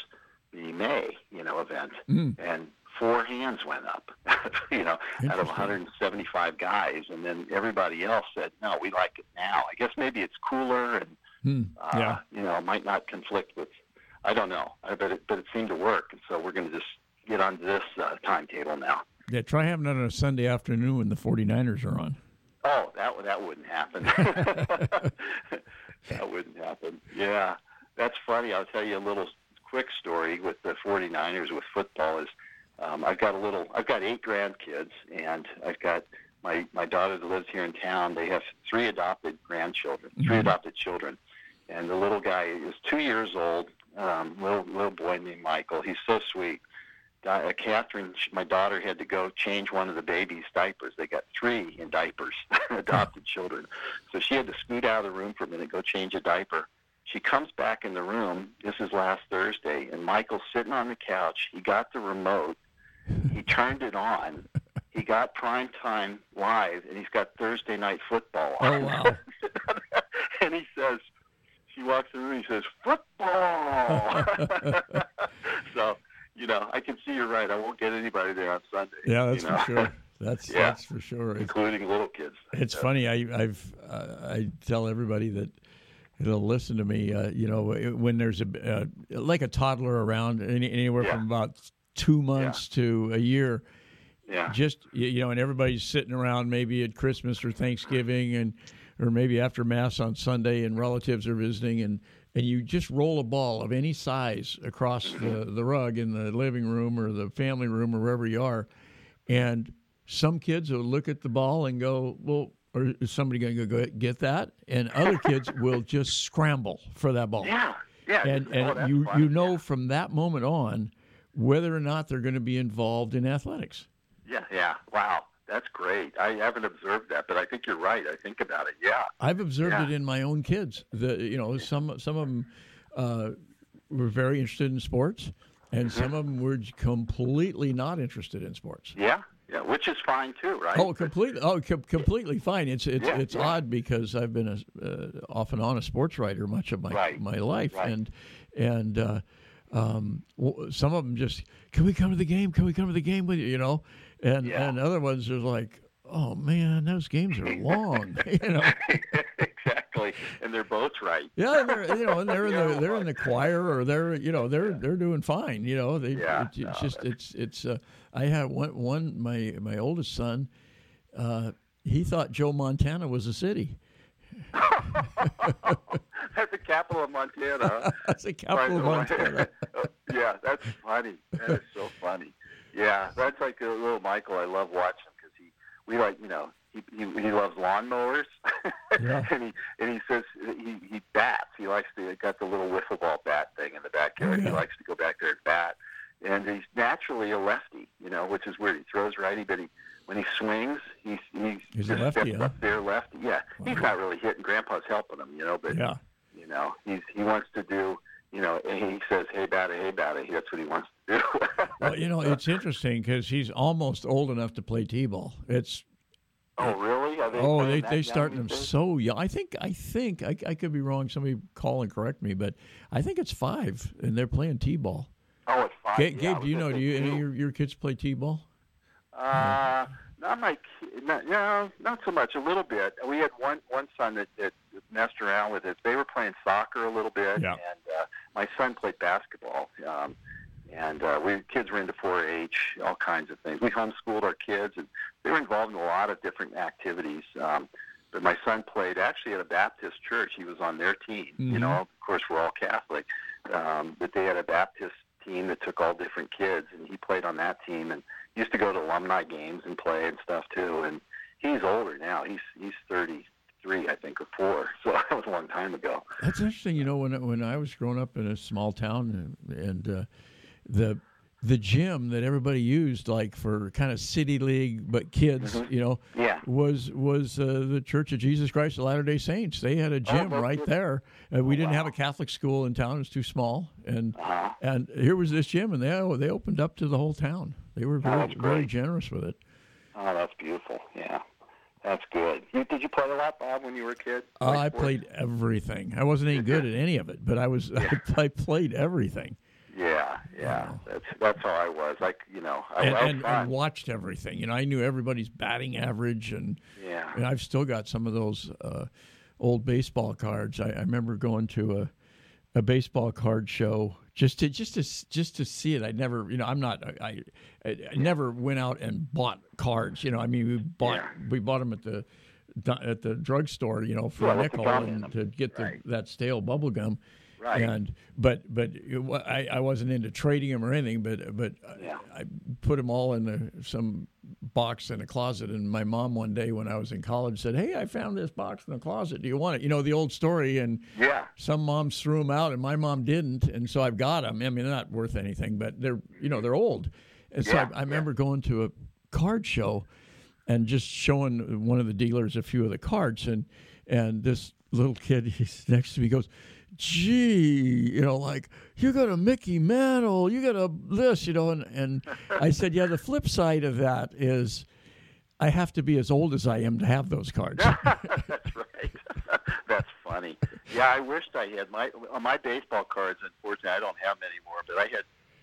the May, you know, event. Mm. And four hands went up, you know, out of 175 guys. And then everybody else said, no, we like it now. I guess maybe it's cooler and, Hmm. uh, Yeah. you know, might not conflict with, I don't know, but it, but it seemed to work. And so we're going to just get onto this uh, timetable now. Yeah. Try having it on a Sunday afternoon when the 49ers are on. Oh, that that wouldn't happen. that wouldn't happen. Yeah, that's funny. I'll tell you a little quick story with the 49ers with football. Is um, I've got a little. I've got eight grandkids, and I've got my my daughter that lives here in town. They have three adopted grandchildren, 3 Mhm. adopted children, and the little guy is two years old. Um, little little boy named Michael. He's so sweet. Uh, Catherine, my daughter, had to go change one of the baby's diapers. They got three in diapers, adopted children. So she had to scoot out of the room for a minute, go change a diaper. She comes back in the room. This is last Thursday, and Michael's sitting on the couch. He got the remote, He turned it on. He got prime time live, and he's got Thursday night football. Oh wow! and he says, she walks in the room. He says, "Football." so you know, I can see you're right. I won't get anybody there on Sunday. Yeah, that's you know? for sure. That's Yeah. that's for sure. It's, including little kids. it's funny. I I've uh, I tell everybody that they'll listen to me. Uh, you know, when there's a uh, like a toddler around, any, anywhere Yeah. from about two months to a year. Yeah. just you know, and everybody's sitting around maybe at Christmas or Thanksgiving and or maybe after mass on Sunday and relatives are visiting and and you just roll a ball of any size across the, the rug in the living room or the family room or wherever you are and some kids will look at the ball and go well or is somebody going to go get that and other kids will just scramble for that ball Yeah. Yeah. and Oh, and that's you funny. you know from that moment on whether or not they're going to be involved in athletics Yeah. Yeah. Wow. That's great. I haven't observed that, but I think you're right. I think about it. Yeah. I've observed Yeah. it in my own kids. The you know some some of them uh, were very interested in sports, and Mm-hmm. some of them were completely not interested in sports. Yeah. Yeah. Which is fine too, right? Oh, completely! Oh, com- completely fine. It's it's Yeah, it's yeah. odd because I've been a, uh, off and on a sports writer much of my Right, my life, right. and and uh, um, some of them just can we come to the game? Can we come to the game with you? You know, and Yeah. and other ones are like, oh man, those games are long. you know. exactly. And they're both right. Yeah, and they're you know, and they're in the they're in the choir or they're you know they're they're doing fine. You know, they Yeah, it's, it's no, just it's it's. Uh, I had one one my my oldest son. Uh, he thought Joe Montana was a city. Capital of Montana. That's the capital of Montana. Oh, yeah, that's funny. That is so funny. Yeah, that's like a little Michael. I love watching because he, we like, you know, he he, he loves lawnmowers, Yeah. and he and he says he he bats. He likes to got the little wiffle ball bat thing in the backyard. Oh, yeah. He likes to go back there and bat, and he's naturally a lefty, you know, which is weird. He throws righty, but he when he swings, he's he's, He's a just lefty, steps huh? up there lefty. Yeah, he's not really hitting. Grandpa's helping him, you know, but Yeah. Know, he's he wants to do. You know, he says, "Hey, batter, hey, batter." That's what he wants to do. Well, you know, it's interesting because he's almost old enough to play t-ball. It's oh, really? They oh, they they starting days? so young. I think I think I, I could be wrong. Somebody call and correct me, but I think it's five and they're playing t-ball. Oh, it's five. Gabe, yeah, Gabe do you know? Do you any of your, your kids play t-ball? Uh, not my, not, no, not so much. A little bit. We had one one son that, that messed around with it. They were playing soccer a little bit, Yeah. and uh, my son played basketball. Um, and uh, we kids were into 4-H, all kinds of things. We homeschooled our kids, and they were involved in a lot of different activities. Um, but my son played actually at a Baptist church. He was on their team. You Mhm. know, of course, we're all Catholic, um, but they had a Baptist team that took all different kids, and he played on that team. And used to go to alumni games and play and stuff too. And he's older now. He's he's 33, I think, or four. So that was a long time ago. That's interesting. You know, when when I was growing up in a small town, and, and uh, the the gym that everybody used, like for kind of city league, but kids, you know, Yeah. was was uh, the Church of Jesus Christ of Latter Day Saints. They had a gym no right kidding. there. Uh, we didn't have a Catholic school in town; it was too small. And Uh-huh. and here was this gym, and they they opened up to the whole town. They were very that's very generous with it. Oh, that's beautiful. Yeah. That's good. You, did you play a lot, Bob, when you were a kid? Uh, I sports? played everything. I wasn't any good at any of it, but I was I, I played everything. Yeah, yeah. That's that's how I was. Like you know, I, and, I and, and watched everything. You know, I knew everybody's batting average, and Yeah. and I've still got some of those uh, old baseball cards. I, I remember going to a a baseball card show just to just to just to see it. I never, you know, I'm not. I, I, I never went out and bought cards. You know, I mean, we bought Yeah. we bought them at the at the drugstore. You know, for Yeah, a nickel and to get the, Right. that stale bubble gum. Right. And but but it I, I wasn't into trading them or anything. But but Yeah. I, I put them all in the, some box in a closet. And my mom one day when I was in college said, "Hey, I found this box in the closet. Do you want it?" You know the old story. And Yeah. some moms threw them out, and my mom didn't, and so I've got them. I mean, they're not worth anything, but they're you know they're old. And so Yeah, I, I remember going to a card show and just showing one of the dealers a few of the cards, and and this little kid he's next to me goes, gee, you know, like you got a Mickey Mantle, you got a this, you know, and and I said, yeah, the flip side of that is. I have to be as old as I am to have those cards. That's right. That's funny. Yeah, I wished I had my on my baseball cards. Unfortunately, I don't have them anymore. But I had,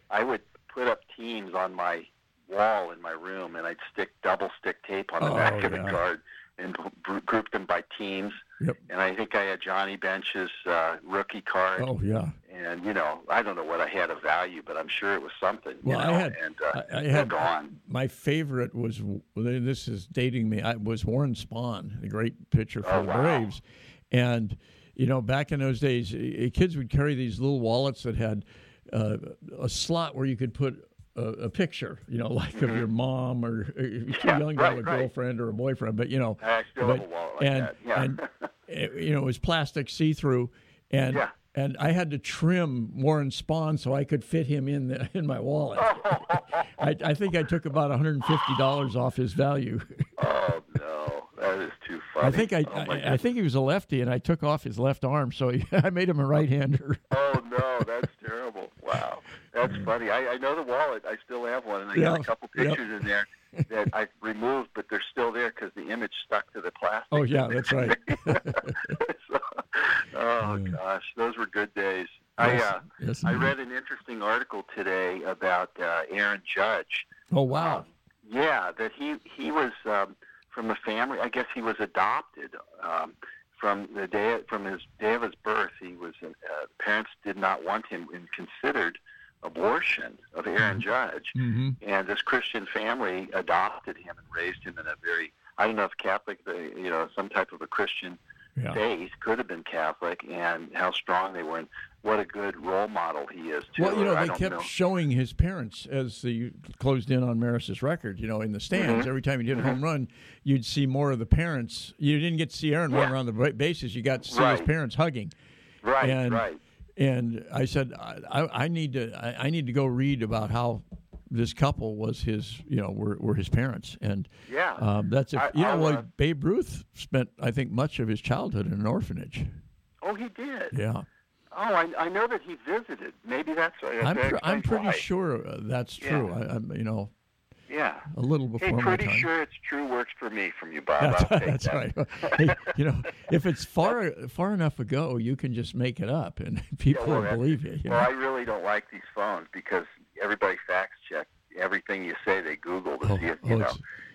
I would put up teams on my wall in my room, and I'd stick double stick tape on the Oh, back of yeah. the card and gr- group them by teams. Yep. And I think I had Johnny Bench's uh, rookie card. Oh yeah. And you know, I don't know what I had of value, but I'm sure it was something. you Well, I had- and uh, I, I had gone. my favorite was this is dating me. I was Warren Spahn, the great pitcher for Oh, the wow. Braves, and you know back in those days, eh, kids would carry these little wallets that had uh, a slot where you could put. A, a picture, you know, like of your mom, or uh, if you're too Mm-hmm. Yeah, young to have a right, right. girlfriend or a boyfriend, but you know, but, have a wallet like and that. Yeah. and it, you know, it was plastic see through, and Yeah. and I had to trim Warren Spahn so I could fit him in the, in my wallet. I, I think I took about 150 dollars off his value. oh no, that is too funny. I think I, oh, I, I think he was a lefty, and I took off his left arm, so I made him a right-hander. Oh no, that's terrible. Wow, that's funny. I, I know the wallet. I still have one, and I got a couple yep. pictures in there that I removed, but they're still there because the image stuck to the plastic. Oh yeah, that's right. So- oh gosh, those were good days. I uh, yes, I read an interesting article today about uh, Aaron Judge. Oh wow. Yeah, that he he was um, from a family. I guess he was adopted um, from the day from his day of his birth. He was uh, parents did not want him and considered abortion of Aaron Judge, hmm and this Christian family adopted him and raised him in a very I don't know if Catholic, they- you know, some type of a Christian Yeah. faith could have been Catholic, and how strong they were, and what a good role model he is too. Well, you know, they kept know. showing his parents as they closed in on Maris's record. You know, in the stands, Mm-hmm. every time he did a home run, you'd see more of the parents. You didn't get to see Aaron run around the bases. You got to see his parents hugging. right, and- right. And I said, I, I need to, I, I need to go read about how this couple was his, you know, were, were his parents. And Yeah. um, that's, if, I- you know, well, uh, Babe Ruth spent, I think, much of his childhood in an orphanage. Oh, he did. Yeah. Oh, I, I know that he visited. Maybe that's. that I'm, pr- I'm pretty why. sure uh, that's true. Yeah. I, I'm, you know, Yeah. a little before Hey, my pretty time. sure it's true. Works for me from you, Bob. That's, that's that. right. Hey, you know, if it's far far enough ago, you can just make it up, and people well, will believe you. you Well, know? I really don't like these phones because everybody fact check everything you say. They Google to Oh, see if oh, you know,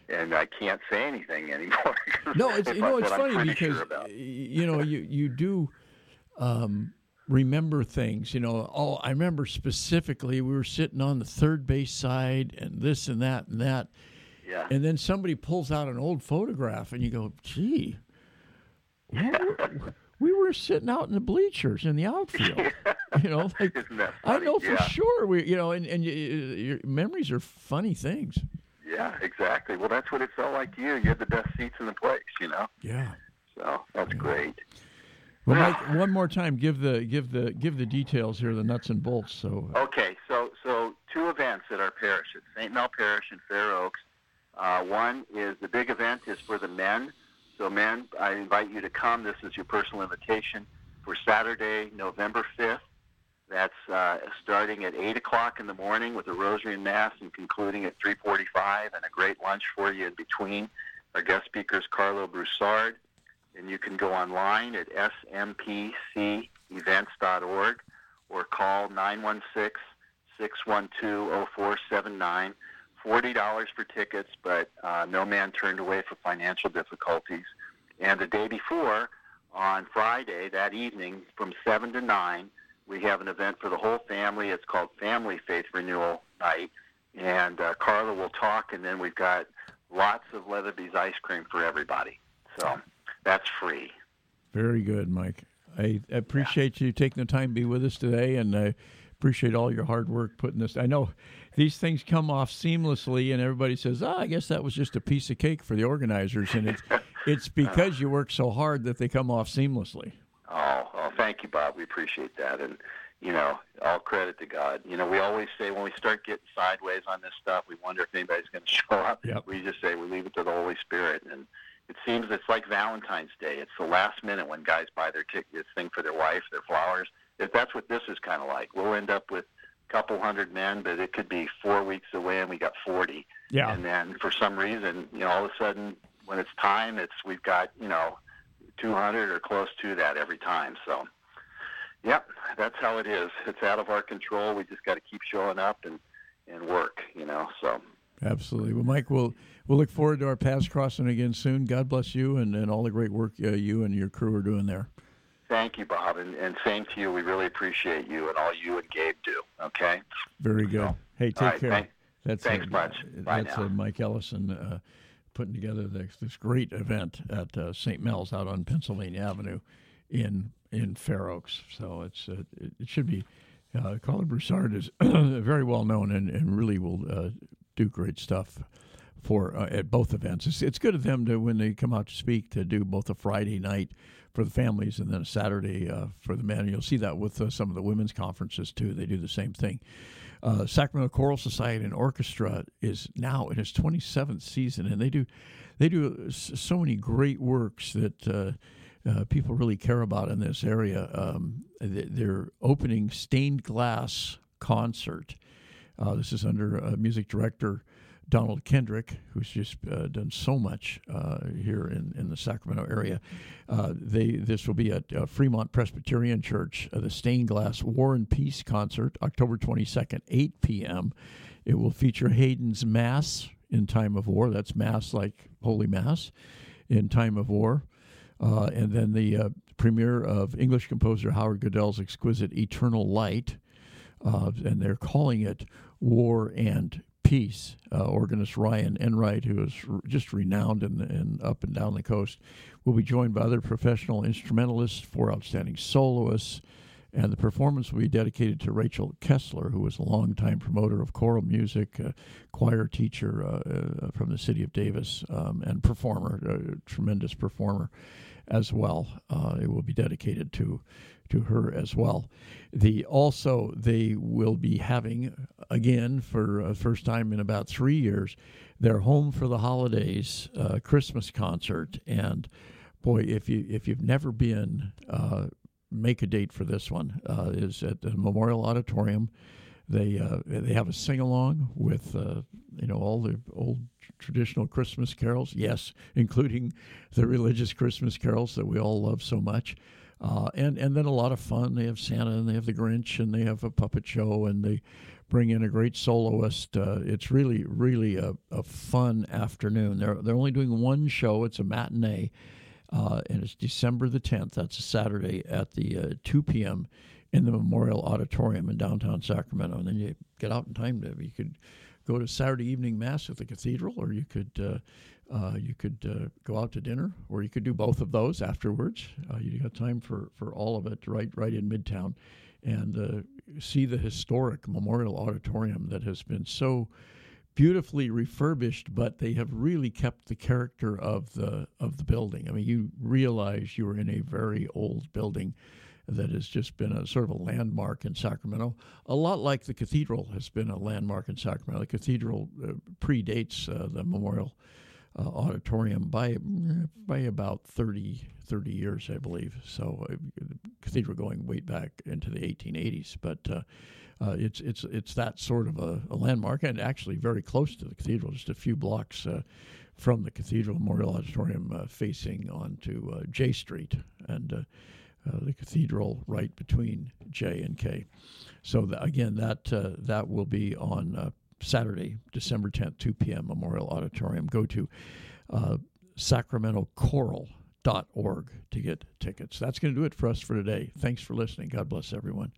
and I can't say anything anymore. no, it's you know it's funny because sure you know you you do um, remember things. You know, oh, I remember specifically we were sitting on the third base side, and this and that and that, Yeah. and then somebody pulls out an old photograph, and you go, "Gee, we were, we were sitting out in the bleachers in the outfield." You know, like I know for Yeah. sure we, you know, and and you, your memories are funny things. Yeah, exactly. Well, that's what it felt like to you. You had the best seats in the place, you know. Yeah. So that's great. Well, Mike, one more time, give the give the give the details here, the nuts and bolts. So Okay, so so two events at our parish at St. Mel Parish in Fair Oaks. Uh, one is the big event is for the men. So men, I invite you to come. This is your personal invitation for Saturday, November fifth. That's uh, starting at eight o'clock in the morning with a rosary and mass, and concluding at three forty-five, and a great lunch for you in between. Our guest speaker is Karlo Broussard, and you can go online at smpcevents.org or call 916-612-0479. $40 for tickets, but uh, no man turned away for financial difficulties. And the day before, on Friday, that evening, from 7 to 9, we have an event for the whole family. It's called Family Faith Renewal Night. And uh, Karlo will talk, and then we've got lots of Leatherby's ice cream for everybody. So that's free. very good, Mike. I appreciate you taking the time to be with us today, and I appreciate all your hard work putting this. I know these things come off seamlessly, and everybody says, "Ah, I guess that was just a piece of cake for the organizers," and it's it's because you work so hard that they come off seamlessly. Oh, oh, thank you, Bob. We appreciate that, and you know, all credit to God. You know, we always say when we start getting sideways on this stuff, we wonder if anybody's going to show up. Yep. We just say we leave it to the Holy Spirit, and it seems it's like Valentine's Day. It's the last minute when guys buy their tickets, thing for their wife, their flowers. If that's what this is kind of like, we'll end up with a couple hundred men, but it could be four weeks away and we got 40. Yeah. And then for some reason, you know, all of a sudden when it's time, it's we've got you know 200 or close to that every time. So, yep, that's how it is. It's out of our control. We just got to keep showing up and and work. You know, so. Absolutely. Well, Mike, we'll we'll look forward to our paths crossing again soon. God bless you and, and all the great work uh, you and your crew are doing there. Thank you, Bob, and, and same to you. We really appreciate you and all you and Gabe do. Okay. Very good. So, hey, take right, care. Thank, that's thanks uh, much. Bye that's. Uh, Mike Ellison uh, putting together this, this great event at uh, St. Mel's out on Pennsylvania Avenue in in Fair Oaks. So it's uh, it, it should be. Uh, Karlo Broussard is very well known and, and really will uh, do great stuff for uh, at both events. It's, it's good of them to when they come out to speak to do both a Friday night for the families and then a Saturday uh, for the men. You'll see that with uh, some of the women's conferences too. They do the same thing. Uh, Sacramento Choral Society and Orchestra is now in its 27th season, and they do they do so many great works that. Uh, uh, people really care about in this area. Um, they're opening stained glass concert. Uh, this is under uh, music director Donald Kendrick, who's just uh, done so much uh, here in, in the Sacramento area. Uh, they this will be at Fremont Presbyterian Church, the Stained Glass War and Peace concert, October 22nd, 8 p.m. It will feature Haydn's Mass in time of war. That's Mass like Holy Mass in time of war. Uh, and then the uh, premiere of English composer Howard Goodall's exquisite Eternal Light, uh, and they're calling it War and Peace. Uh, organist Ryan Enright, who is r- just renowned in, in up and down the coast, will be joined by other professional instrumentalists, four outstanding soloists, and the performance will be dedicated to Rachel Kessler, who was a longtime promoter of choral music, uh, choir teacher uh, uh, from the city of Davis, um, and performer, a tremendous performer as well. Uh, it will be dedicated to to her as well. The also they will be having again for a first time in about three years their home for the holidays uh, Christmas concert and boy if you if you've never been uh, make a date for this one. Uh, is at the Memorial Auditorium. They uh, they have a sing along with uh, you know all the old traditional Christmas carols. Yes, including the religious Christmas carols that we all love so much. Uh, and and then a lot of fun. They have Santa and they have the Grinch and they have a puppet show and they bring in a great soloist. Uh, it's really really a, a fun afternoon. They're they're only doing one show. It's a matinee. Uh, and it's December the 10th. That's a Saturday at the uh, 2 p.m. in the Memorial Auditorium in downtown Sacramento. And then you get out in time to you could go to Saturday evening mass at the cathedral, or you could uh, uh, you could uh, go out to dinner, or you could do both of those afterwards. Uh, you got time for, for all of it right right in Midtown, and see the historic Memorial Auditorium that has been so beautifully refurbished, but they have really kept the character of the of the building. I mean, you realize you are in a very old building that has just been a sort of a landmark in Sacramento. A lot like the cathedral has been a landmark in Sacramento. The cathedral uh, predates uh, the Memorial uh, Auditorium by by about 30, 30 years, I believe. So, uh, the cathedral going way back into the 1880s, but. Uh, uh, it's it's it's that sort of a, a, landmark, and actually very close to the cathedral, just a few blocks from the Cathedral Memorial Auditorium, facing onto J Street, and uh, uh, the cathedral right between J and K. So again, that that will be on Saturday, December tenth, two p.m. Memorial Auditorium. Go to SacramentoChoral.org to get tickets. That's going to do it for us for today. Thanks for listening. God bless everyone.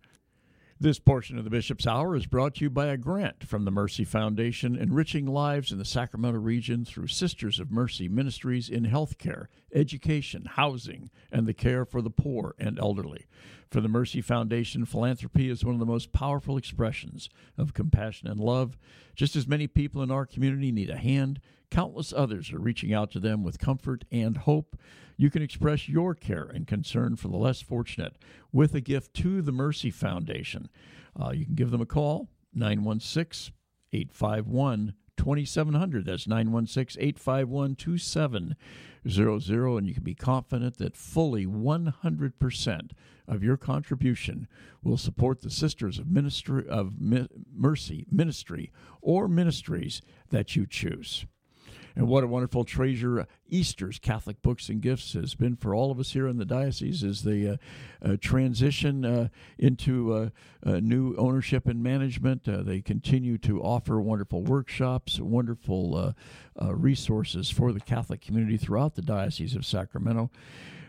This portion of the Bishop's Hour is brought to you by a grant from the Mercy Foundation, enriching lives in the Sacramento region through Sisters of Mercy ministries in healthcare, education, housing, and the care for the poor and elderly. For the Mercy Foundation, philanthropy is one of the most powerful expressions of compassion and love. Just as many people in our community need a hand, countless others are reaching out to them with comfort and hope. You can express your care and concern for the less fortunate with a gift to the Mercy Foundation. Uh, you can give them a call, 916 851 2700. That's 916 851 2700. And you can be confident that fully 100% of your contribution will support the Sisters of Ministry of Mercy Ministry or ministries that you choose. And what a wonderful treasure Esther's Catholic Books and Gifts has been for all of us here in the diocese as they uh, uh, transition uh, into uh, uh, new ownership and management. Uh, they continue to offer wonderful workshops, wonderful resources for the Catholic community throughout the Diocese of Sacramento.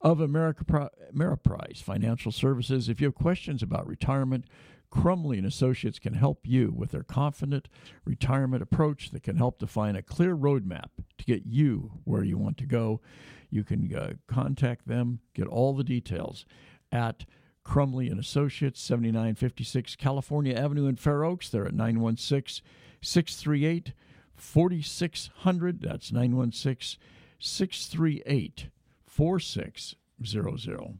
of America Ameriprise Financial Services. If you have questions about retirement, Crumley and Associates can help you with their confident retirement approach that can help define a clear roadmap to get you where you want to go. You can uh, contact them, get all the details at Crumley and Associates, 7956 California Avenue in Fair Oaks. They're at 916 638 4600. That's 916 638 4600.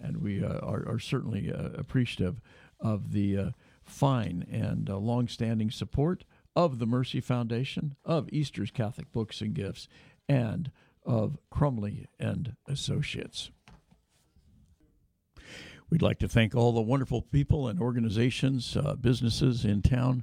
And we uh, are, are, certainly uh, appreciative of the uh, fine and uh, long-standing support of the Mercy Foundation, of Esther's Catholic Books and Gifts, and of Crumley and Associates. We'd like to thank all the wonderful people and organizations, uh, businesses in town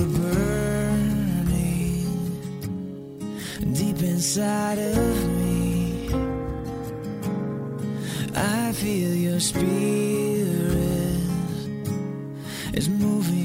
inside of me. I feel your spirit is moving.